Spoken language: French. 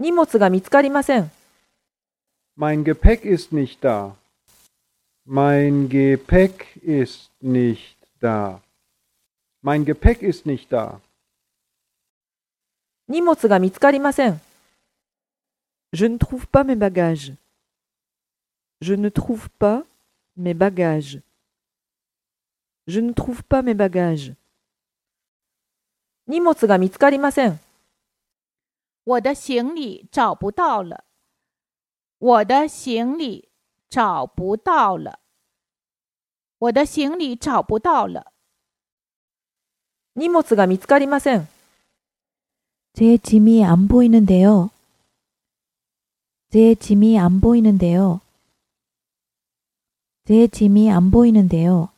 荷物が見つかりません。 Mein Gepäck ist nicht da. Mein Gepäck ist nicht da. Mein Gepäck ist nicht da. 荷物が見つかりません。 Je ne trouve pas mes bagages. Je ne trouve pas mes bagages. Je ne trouve pas mes bagages. 荷物が見つかりません。 我的行李找不到了。我的行李找不到了。我的行李找不到了。荷物が見つかりません。 제 짐이 안 보이는데요. 제 짐이 안 보이는데요. 제 짐이 안 보이는데요.